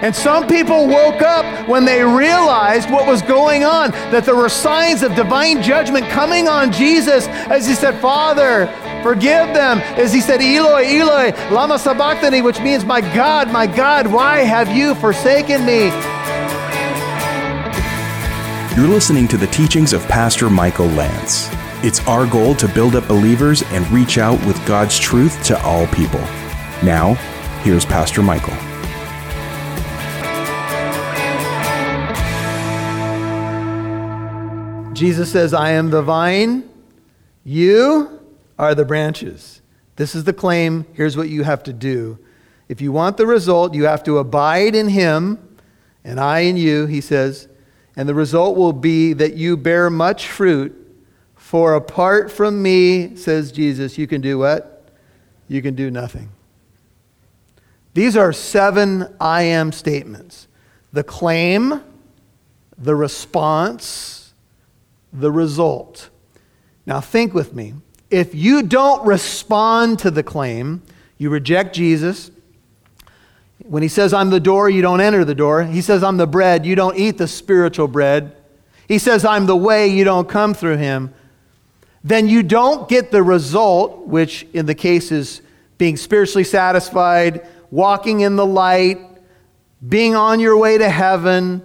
And some people woke up when they realized what was going on, that there were signs of divine judgment coming on Jesus as he said, Father, forgive them. As he said, Eloi, Eloi, lama sabachthani, which means, My God, my God, why have you forsaken me? You're listening to the teachings of Pastor Michael Lance. It's our goal to build up believers and reach out with God's truth to all people. Now, here's Pastor Michael. Jesus says, I am the vine, you are the branches. This is the claim. Here's what you have to do. If you want the result, you have to abide in him, and I in you, he says, and the result will be that you bear much fruit. For apart from me, says Jesus, you can do what? You can do nothing. These are seven I am statements the claim, the response, the result. Now, think with me. If you don't respond to the claim, you reject Jesus. When he says, I'm the door, you don't enter the door. He says, I'm the bread, you don't eat the spiritual bread. He says, I'm the way, you don't come through him. Then you don't get the result, which in the case is being spiritually satisfied, walking in the light, being on your way to heaven,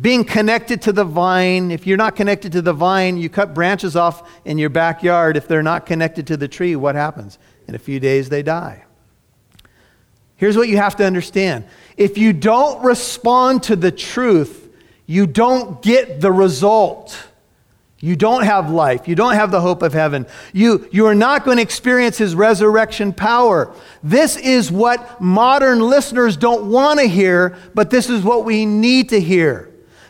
being connected to the vine. If you're not connected to the vine, you cut branches off in your backyard. If they're not connected to the tree, what happens? In a few days, they die. Here's what you have to understand if you don't respond to the truth, you don't get the result. You don't have life. You don't have the hope of heaven. You, you are not going to experience his resurrection power. This is what modern listeners don't want to hear, but this is what we need to hear.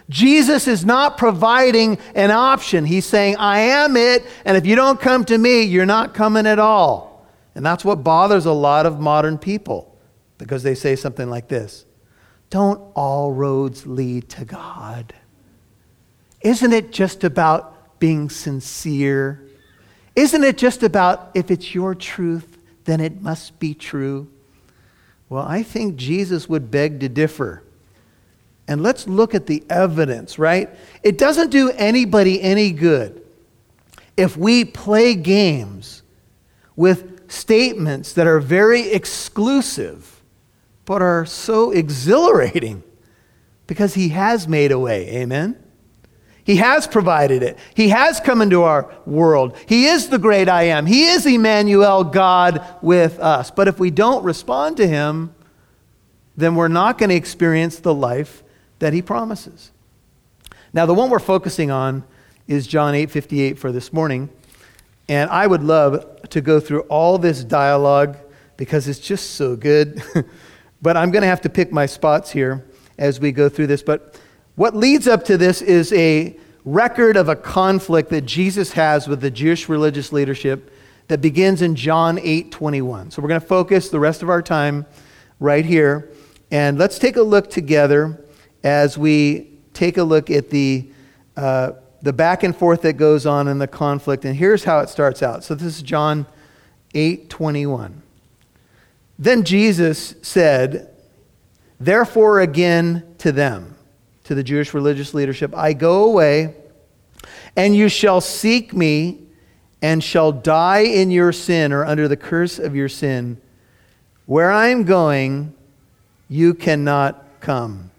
Jesus is not providing an option. He's saying, I am it, and if you don't come to me, you're not coming at all. And that's what bothers a lot of modern people because they say something like this Don't all roads lead to God? Isn't it just about being sincere? Isn't it just about if it's your truth, then it must be true? Well, I think Jesus would beg to differ. And let's look at the evidence, right? It doesn't do anybody any good if we play games with statements that are very exclusive but are so exhilarating because he has made a way. Amen? He has provided it. He has come into our world. He is the great I am. He is Emmanuel, God with us. But if we don't respond to him, then we're not going to experience the life that he promises. Now, the one we're focusing on is John 8 58 for this morning. And I would love to go through all this dialogue because it's just so good. but I'm going to have to pick my spots here as we go through this. But what leads up to this is a record of a conflict that Jesus has with the Jewish religious leadership that begins in John 8 21. So we're going to focus the rest of our time right here. And let's take a look together as we take a look at the, uh, the back and forth that goes on in the conflict. And here's how it starts out. So this is John 8 21. Then Jesus said, Therefore, again to them, to the Jewish religious leadership, I go away, and you shall seek me, and shall die in your sin or under the curse of your sin. Where I am going, you cannot come.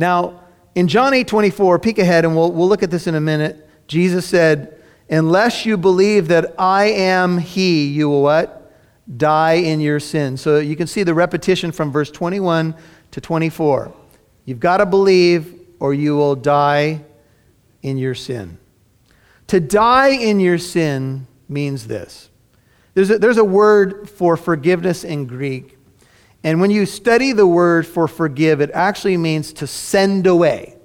Now, in John 8 24, peek ahead, and we'll, we'll look at this in a minute. Jesus said, Unless you believe that I am He, you will what? Die in your sin. So you can see the repetition from verse 21 to 24. You've got to believe, or you will die in your sin. To die in your sin means this. There's a, there's a word for forgiveness in Greek and when you study the word for forgive, it actually means to send away.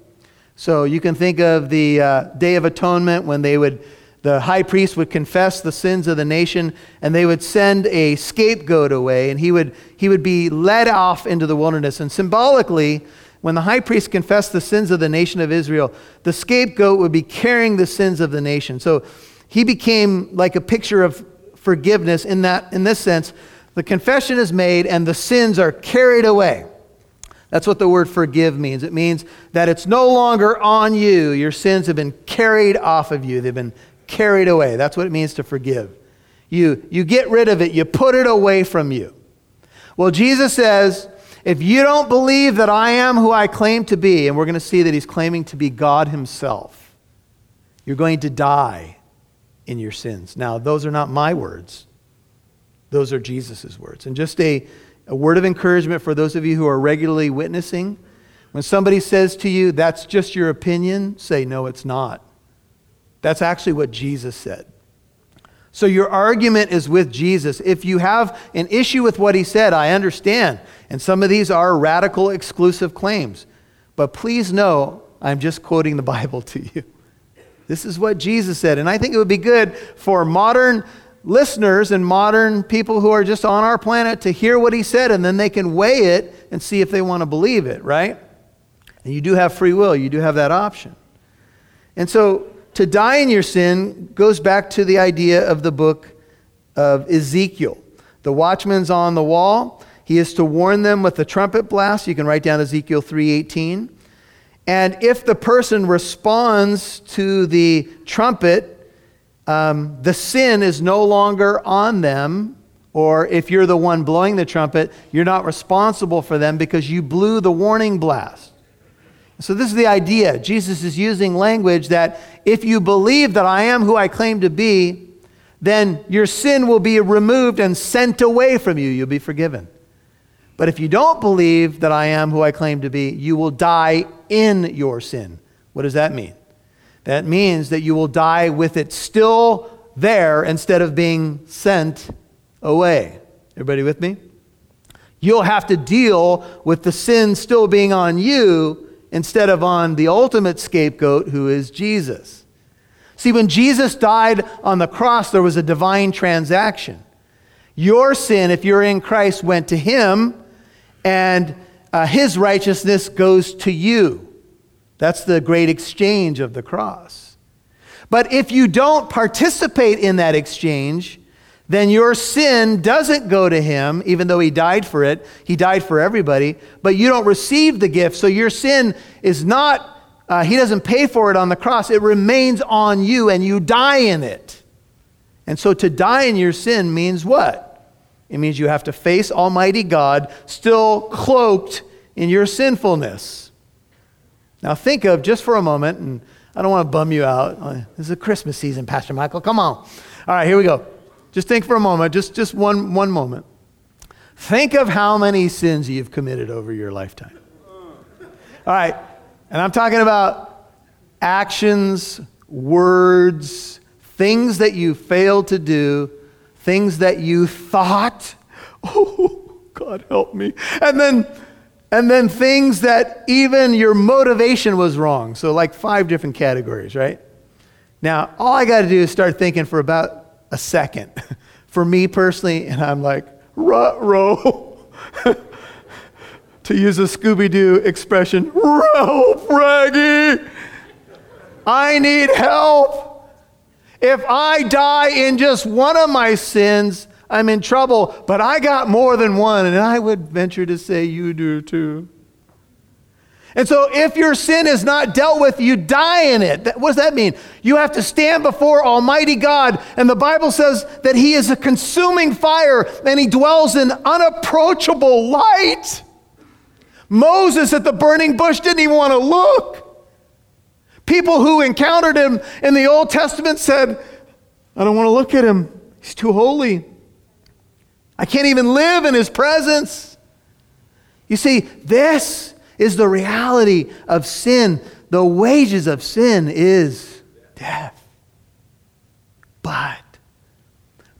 So you can think of the uh, Day of Atonement when they would, the high priest would confess the sins of the nation, and they would send a scapegoat away, and he would, he would be led off into the wilderness. And symbolically, when the high priest confessed the sins of the nation of Israel, the scapegoat would be carrying the sins of the nation. So he became like a picture of forgiveness in that, in this sense the confession is made and the sins are carried away. That's what the word forgive means. It means that it's no longer on you. Your sins have been carried off of you, they've been carried away. That's what it means to forgive. You, you get rid of it, you put it away from you. Well, Jesus says, if you don't believe that I am who I claim to be, and we're going to see that he's claiming to be God himself, you're going to die in your sins. Now, those are not my words, those are Jesus' words. And just a, a word of encouragement for those of you who are regularly witnessing when somebody says to you, that's just your opinion, say, no, it's not. That's actually what Jesus said. So your argument is with Jesus. If you have an issue with what he said, I understand. And some of these are radical exclusive claims. But please know, I'm just quoting the Bible to you. This is what Jesus said. And I think it would be good for modern listeners and modern people who are just on our planet to hear what he said and then they can weigh it and see if they want to believe it, right? And you do have free will, you do have that option. And so to die in your sin goes back to the idea of the book of Ezekiel. The watchman's on the wall. He is to warn them with the trumpet blast. You can write down Ezekiel 3:18. And if the person responds to the trumpet, um, the sin is no longer on them. Or if you're the one blowing the trumpet, you're not responsible for them because you blew the warning blast. So, this is the idea. Jesus is using language that if you believe that I am who I claim to be, then your sin will be removed and sent away from you. You'll be forgiven. But if you don't believe that I am who I claim to be, you will die in your sin. What does that mean? That means that you will die with it still there instead of being sent away. Everybody with me? You'll have to deal with the sin still being on you instead of on the ultimate scapegoat, who is Jesus. See, when Jesus died on the cross, there was a divine transaction. Your sin, if you're in Christ, went to him, and uh, his righteousness goes to you. That's the great exchange of the cross. But if you don't participate in that exchange, then your sin doesn't go to him, even though he died for it. He died for everybody, but you don't receive the gift. So your sin is not, uh, he doesn't pay for it on the cross. It remains on you, and you die in it. And so to die in your sin means what? It means you have to face Almighty God still cloaked in your sinfulness. Now think of, just for a moment, and I don't want to bum you out. Uh, this is a Christmas season, Pastor Michael. Come on. All right, here we go. Just think for a moment, just, just one, one moment. Think of how many sins you've committed over your lifetime. All right, and I'm talking about actions, words, things that you failed to do, things that you thought, oh, God help me. And then and then things that even your motivation was wrong. So like five different categories, right? Now, all I got to do is start thinking for about a second for me personally, and I'm like, rut row. to use a Scooby Doo expression, help, Raggy! I need help. If I die in just one of my sins, I'm in trouble, but I got more than one, and I would venture to say you do too. And so, if your sin is not dealt with, you die in it. What does that mean? You have to stand before Almighty God, and the Bible says that He is a consuming fire and He dwells in unapproachable light. Moses at the burning bush didn't even want to look. People who encountered him in the Old Testament said, I don't want to look at him. He's too holy. I can't even live in his presence. You see, this is the reality of sin. The wages of sin is death. But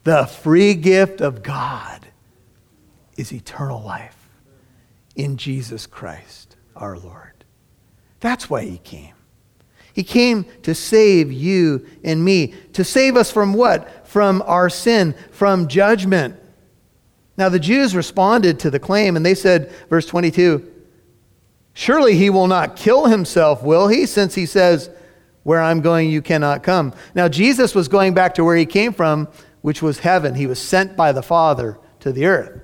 the free gift of God is eternal life in Jesus Christ our Lord. That's why he came. He came to save you and me. To save us from what? From our sin, from judgment. Now, the Jews responded to the claim and they said, verse 22, Surely he will not kill himself, will he? Since he says, Where I'm going, you cannot come. Now, Jesus was going back to where he came from, which was heaven. He was sent by the Father to the earth.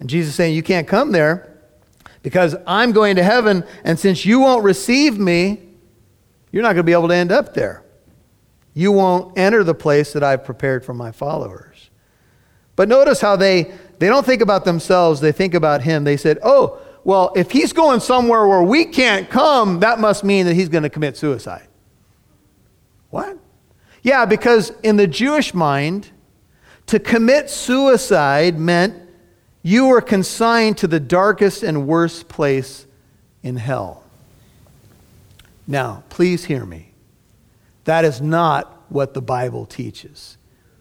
And Jesus saying, You can't come there because I'm going to heaven, and since you won't receive me, you're not going to be able to end up there. You won't enter the place that I've prepared for my followers. But notice how they, they don't think about themselves, they think about him. They said, Oh, well, if he's going somewhere where we can't come, that must mean that he's going to commit suicide. What? Yeah, because in the Jewish mind, to commit suicide meant you were consigned to the darkest and worst place in hell. Now, please hear me. That is not what the Bible teaches,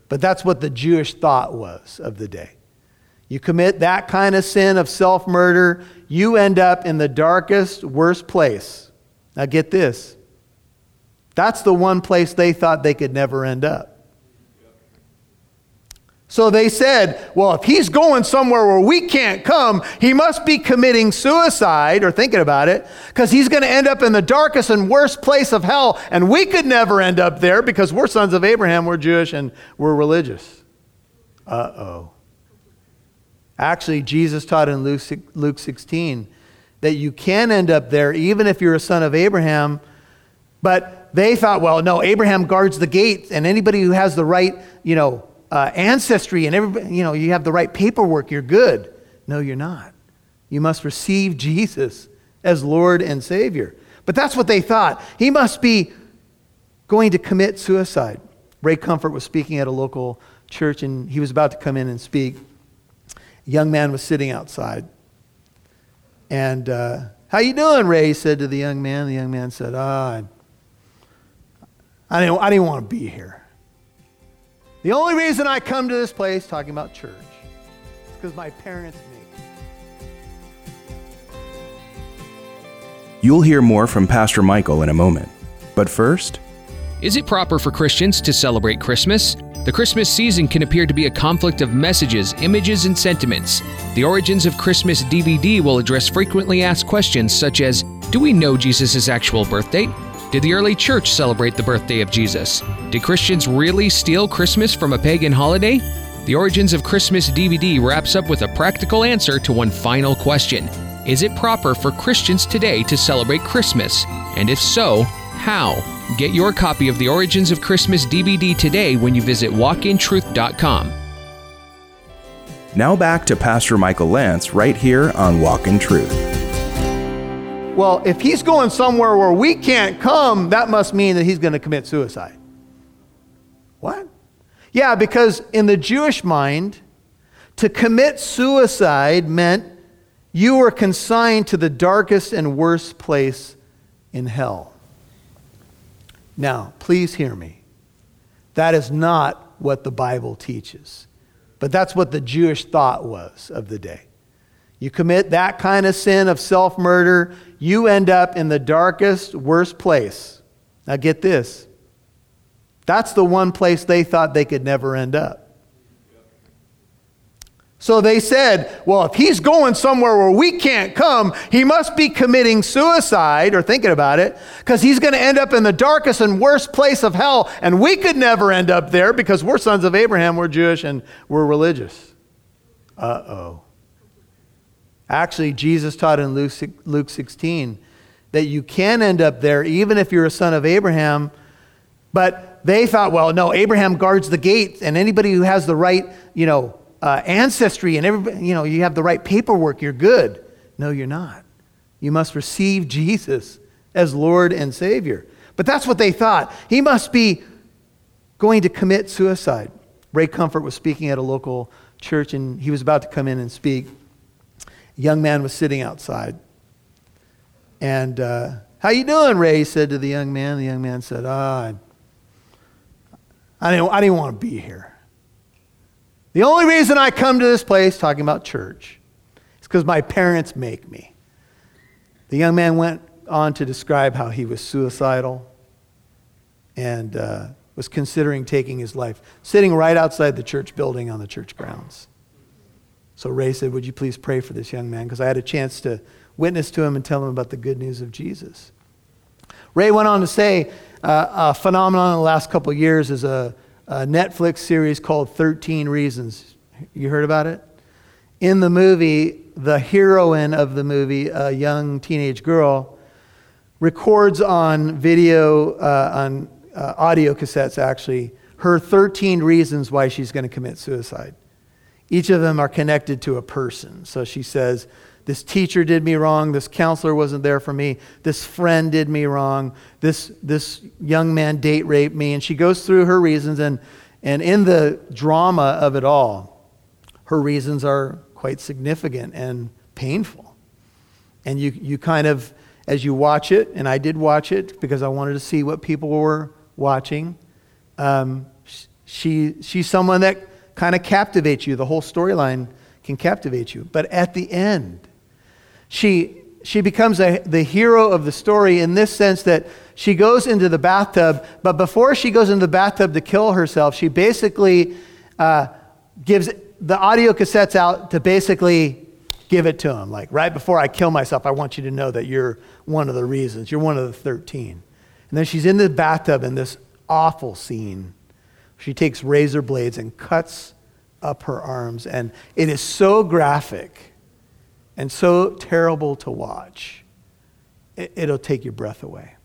but that's what the Jewish thought was of the day. You commit that kind of sin of self murder, you end up in the darkest, worst place. Now, get this that's the one place they thought they could never end up. So they said, well, if he's going somewhere where we can't come, he must be committing suicide or thinking about it because he's going to end up in the darkest and worst place of hell. And we could never end up there because we're sons of Abraham, we're Jewish, and we're religious. Uh oh. Actually, Jesus taught in Luke, Luke 16 that you can end up there even if you're a son of Abraham, but they thought, well, no, Abraham guards the gate, and anybody who has the right, you know, uh, ancestry and everybody, you know, you have the right paperwork, you're good. No, you're not. You must receive Jesus as Lord and Savior. But that's what they thought. He must be going to commit suicide. Ray Comfort was speaking at a local church, and he was about to come in and speak. A young man was sitting outside. And, uh, how you doing, Ray? He said to the young man. The young man said, ah, I'm I didn't, I didn't want to be here. The only reason I come to this place, talking about church, is because my parents made me. You'll hear more from Pastor Michael in a moment. But first, is it proper for Christians to celebrate Christmas? The Christmas season can appear to be a conflict of messages, images, and sentiments. The Origins of Christmas DVD will address frequently asked questions such as Do we know Jesus' actual birth date? Did the early church celebrate the birthday of Jesus? Did Christians really steal Christmas from a pagan holiday? The Origins of Christmas DVD wraps up with a practical answer to one final question Is it proper for Christians today to celebrate Christmas? And if so, how? Get your copy of the Origins of Christmas DVD today when you visit walkintruth.com. Now back to Pastor Michael Lance right here on Walk in Truth well, if he's going somewhere where we can't come, that must mean that he's going to commit suicide. What? Yeah, because in the Jewish mind, to commit suicide meant you were consigned to the darkest and worst place in hell. Now, please hear me. That is not what the Bible teaches, but that's what the Jewish thought was of the day. You commit that kind of sin of self murder, you end up in the darkest, worst place. Now, get this. That's the one place they thought they could never end up. So they said, well, if he's going somewhere where we can't come, he must be committing suicide or thinking about it because he's going to end up in the darkest and worst place of hell. And we could never end up there because we're sons of Abraham, we're Jewish, and we're religious. Uh oh. Actually, Jesus taught in Luke, Luke 16 that you can end up there even if you're a son of Abraham. But they thought, well, no, Abraham guards the gate, and anybody who has the right, you know, uh, ancestry and everybody, you know, you have the right paperwork, you're good. No, you're not. You must receive Jesus as Lord and Savior. But that's what they thought. He must be going to commit suicide. Ray Comfort was speaking at a local church, and he was about to come in and speak. A young man was sitting outside. And, uh, how you doing, Ray? said to the young man. The young man said, ah, I, didn't, I didn't want to be here. The only reason I come to this place, talking about church, is because my parents make me. The young man went on to describe how he was suicidal and uh, was considering taking his life, sitting right outside the church building on the church grounds. So Ray said, Would you please pray for this young man? Because I had a chance to witness to him and tell him about the good news of Jesus. Ray went on to say, uh, a phenomenon in the last couple of years is a, a Netflix series called 13 Reasons. You heard about it? In the movie, the heroine of the movie, a young teenage girl, records on video, uh, on uh, audio cassettes actually, her 13 reasons why she's going to commit suicide. Each of them are connected to a person. So she says, This teacher did me wrong. This counselor wasn't there for me. This friend did me wrong. This, this young man date raped me. And she goes through her reasons. And, and in the drama of it all, her reasons are quite significant and painful. And you, you kind of, as you watch it, and I did watch it because I wanted to see what people were watching, um, she, she's someone that kind of captivates you. The whole storyline can captivate you. But at the end, she, she becomes a, the hero of the story in this sense that she goes into the bathtub, but before she goes into the bathtub to kill herself, she basically uh, gives the audio cassettes out to basically give it to him. Like, right before I kill myself, I want you to know that you're one of the reasons. You're one of the 13. And then she's in the bathtub in this awful scene she takes razor blades and cuts up her arms. And it is so graphic and so terrible to watch, it, will take your breath away.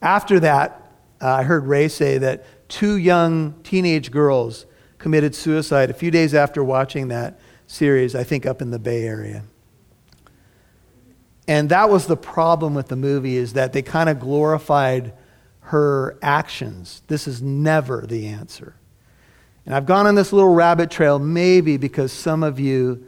After that, uh, I heard Ray say that two young teenage girls committed suicide a few days after watching that series, I think up in the Bay Area. And that was the problem with the movie is that they kind of glorified her actions. This is never the answer. And I've gone on this little rabbit trail maybe because some of you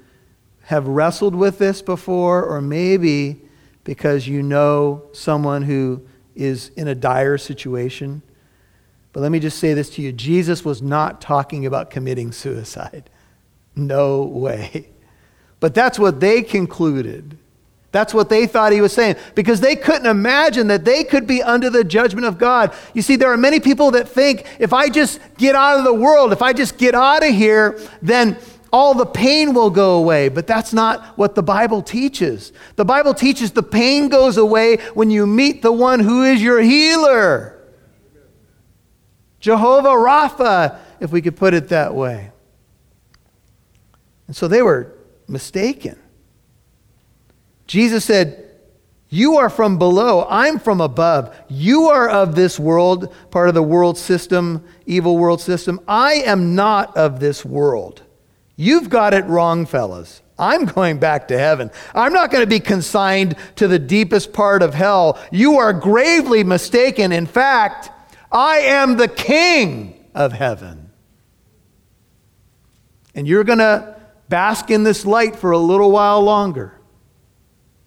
have wrestled with this before, or maybe because you know someone who is in a dire situation. But let me just say this to you Jesus was not talking about committing suicide. No way. But that's what they concluded. That's what they thought he was saying because they couldn't imagine that they could be under the judgment of God. You see, there are many people that think if I just get out of the world, if I just get out of here, then all the pain will go away. But that's not what the Bible teaches. The Bible teaches the pain goes away when you meet the one who is your healer. Jehovah Rapha, if we could put it that way. And so they were mistaken. Jesus said, You are from below, I'm from above. You are of this world, part of the world system, evil world system. I am not of this world. You've got it wrong, fellas. I'm going back to heaven. I'm not going to be consigned to the deepest part of hell. You are gravely mistaken. In fact, I am the king of heaven. And you're going to bask in this light for a little while longer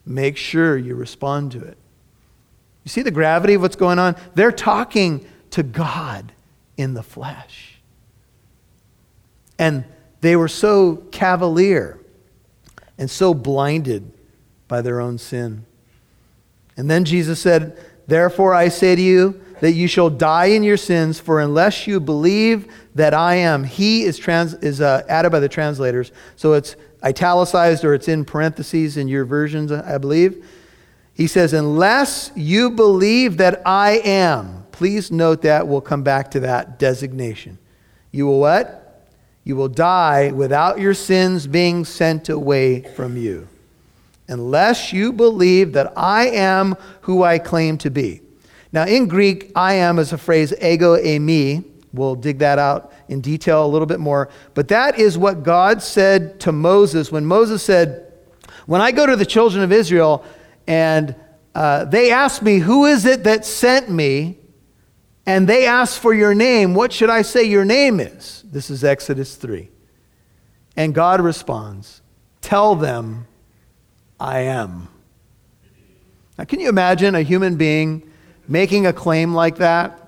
make sure you respond to it. You see the gravity of what's going on? They're talking to God in the flesh. And they were so cavalier and so blinded by their own sin. And then Jesus said, Therefore I say to you that you shall die in your sins, for unless you believe that I am, He is, trans, is uh, added by the translators. So it's italicized or it's in parentheses in your versions, I believe. He says, Unless you believe that I am, please note that. We'll come back to that designation. You will what? You will die without your sins being sent away from you. Unless you believe that I am who I claim to be. Now, in Greek, I am is a phrase ego eimi, We'll dig that out in detail a little bit more. But that is what God said to Moses when Moses said, When I go to the children of Israel and uh, they ask me, Who is it that sent me? And they ask for your name, what should I say your name is? This is Exodus 3. And God responds, Tell them, I am. Now, can you imagine a human being making a claim like that?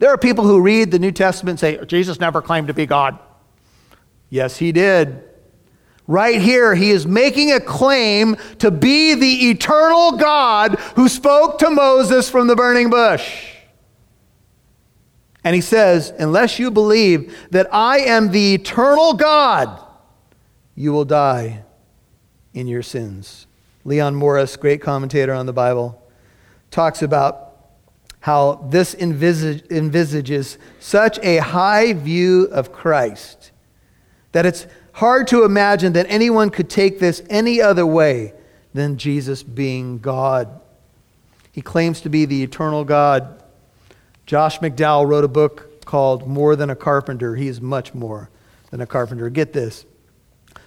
There are people who read the New Testament and say, Jesus never claimed to be God. Yes, he did. Right here, he is making a claim to be the eternal God who spoke to Moses from the burning bush. And he says, Unless you believe that I am the eternal God, you will die in your sins. Leon Morris, great commentator on the Bible, talks about how this envisage, envisages such a high view of Christ that it's hard to imagine that anyone could take this any other way than Jesus being God. He claims to be the eternal God. Josh McDowell wrote a book called More Than a Carpenter. He is much more than a carpenter. Get this.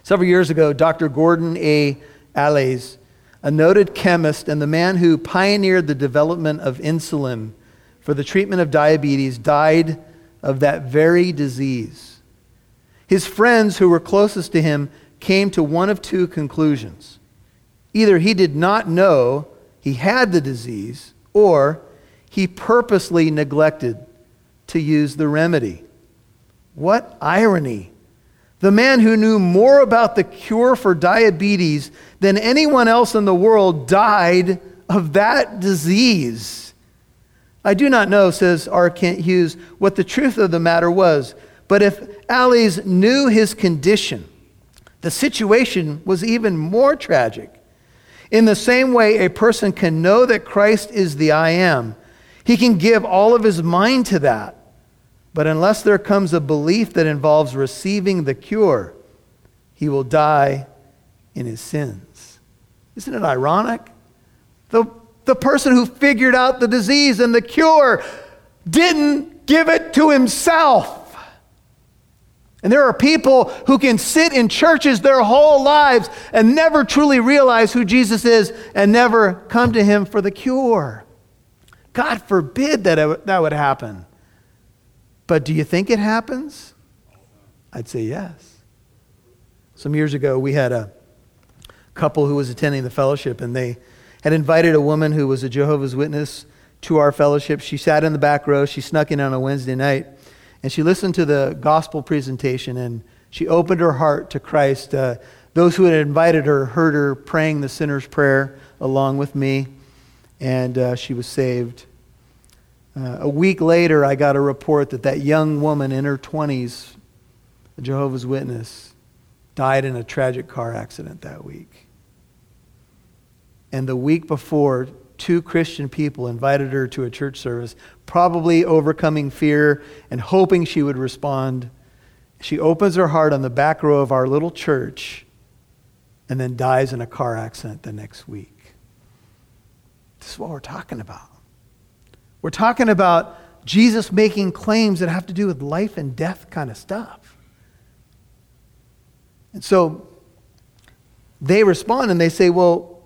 Several years ago, Dr. Gordon A. Alles, a noted chemist and the man who pioneered the development of insulin for the treatment of diabetes, died of that very disease. His friends who were closest to him came to one of two conclusions. Either he did not know he had the disease, or he purposely neglected to use the remedy. What irony! The man who knew more about the cure for diabetes than anyone else in the world died of that disease. I do not know, says R. Kent Hughes, what the truth of the matter was, but if Alles knew his condition, the situation was even more tragic. In the same way, a person can know that Christ is the I am, he can give all of his mind to that. But unless there comes a belief that involves receiving the cure, he will die in his sins. Isn't it ironic? The, the person who figured out the disease and the cure didn't give it to himself. And there are people who can sit in churches their whole lives and never truly realize who Jesus is and never come to him for the cure. God forbid that it, that would happen. But do you think it happens? I'd say yes. Some years ago, we had a couple who was attending the fellowship, and they had invited a woman who was a Jehovah's Witness to our fellowship. She sat in the back row. She snuck in on a Wednesday night, and she listened to the gospel presentation, and she opened her heart to Christ. Uh, those who had invited her heard her praying the sinner's prayer along with me and uh, she was saved. Uh, a week later, I got a report that that young woman in her 20s, a Jehovah's Witness, died in a tragic car accident that week. And the week before, two Christian people invited her to a church service, probably overcoming fear and hoping she would respond. She opens her heart on the back row of our little church and then dies in a car accident the next week. This is what we're talking about. We're talking about Jesus making claims that have to do with life and death kind of stuff. And so they respond and they say, Well,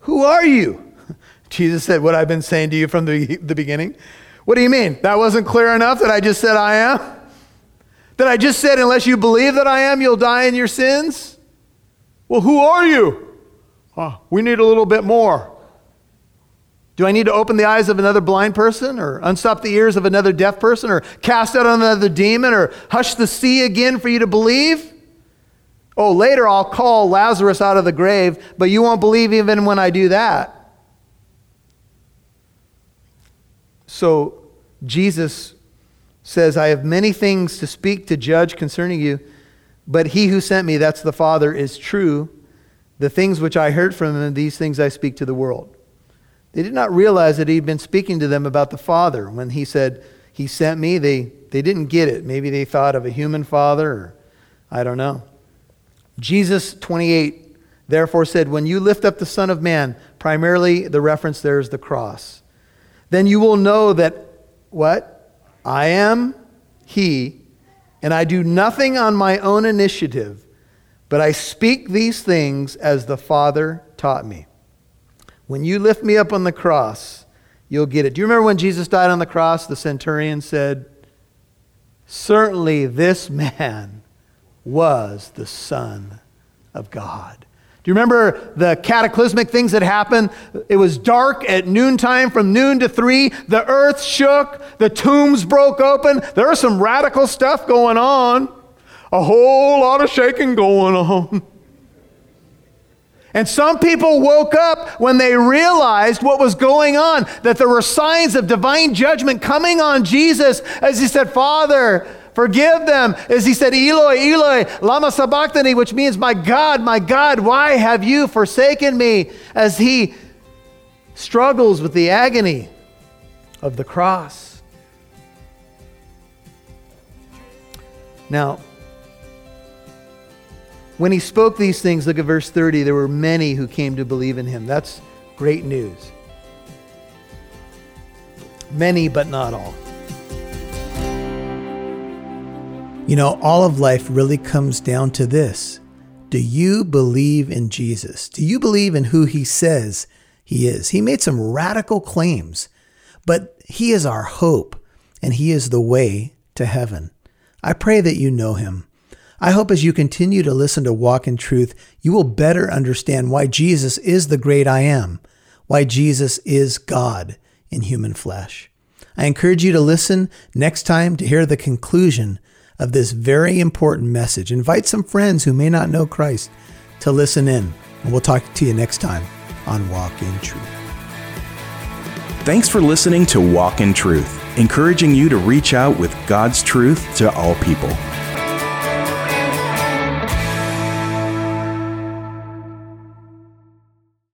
who are you? Jesus said, What I've been saying to you from the, the beginning. What do you mean? That wasn't clear enough that I just said I am? That I just said, unless you believe that I am, you'll die in your sins? Well, who are you? Oh, we need a little bit more. Do I need to open the eyes of another blind person or unstop the ears of another deaf person or cast out another demon or hush the sea again for you to believe? Oh, later I'll call Lazarus out of the grave, but you won't believe even when I do that. So Jesus says, I have many things to speak to judge concerning you, but he who sent me, that's the Father, is true. The things which I heard from him, these things I speak to the world. They did not realize that he'd been speaking to them about the Father. When he said, He sent me, they, they didn't get it. Maybe they thought of a human father, or I don't know. Jesus 28 therefore said, When you lift up the Son of Man, primarily the reference there is the cross, then you will know that what? I am He, and I do nothing on my own initiative, but I speak these things as the Father taught me. When you lift me up on the cross, you'll get it. Do you remember when Jesus died on the cross? The centurion said, Certainly this man was the Son of God. Do you remember the cataclysmic things that happened? It was dark at noontime from noon to three. The earth shook. The tombs broke open. There was some radical stuff going on. A whole lot of shaking going on. And some people woke up when they realized what was going on, that there were signs of divine judgment coming on Jesus as he said, Father, forgive them. As he said, Eloi, Eloi, lama sabachthani, which means, My God, my God, why have you forsaken me? As he struggles with the agony of the cross. Now, when he spoke these things, look at verse 30, there were many who came to believe in him. That's great news. Many, but not all. You know, all of life really comes down to this. Do you believe in Jesus? Do you believe in who he says he is? He made some radical claims, but he is our hope and he is the way to heaven. I pray that you know him. I hope as you continue to listen to Walk in Truth, you will better understand why Jesus is the great I am, why Jesus is God in human flesh. I encourage you to listen next time to hear the conclusion of this very important message. Invite some friends who may not know Christ to listen in, and we'll talk to you next time on Walk in Truth. Thanks for listening to Walk in Truth, encouraging you to reach out with God's truth to all people.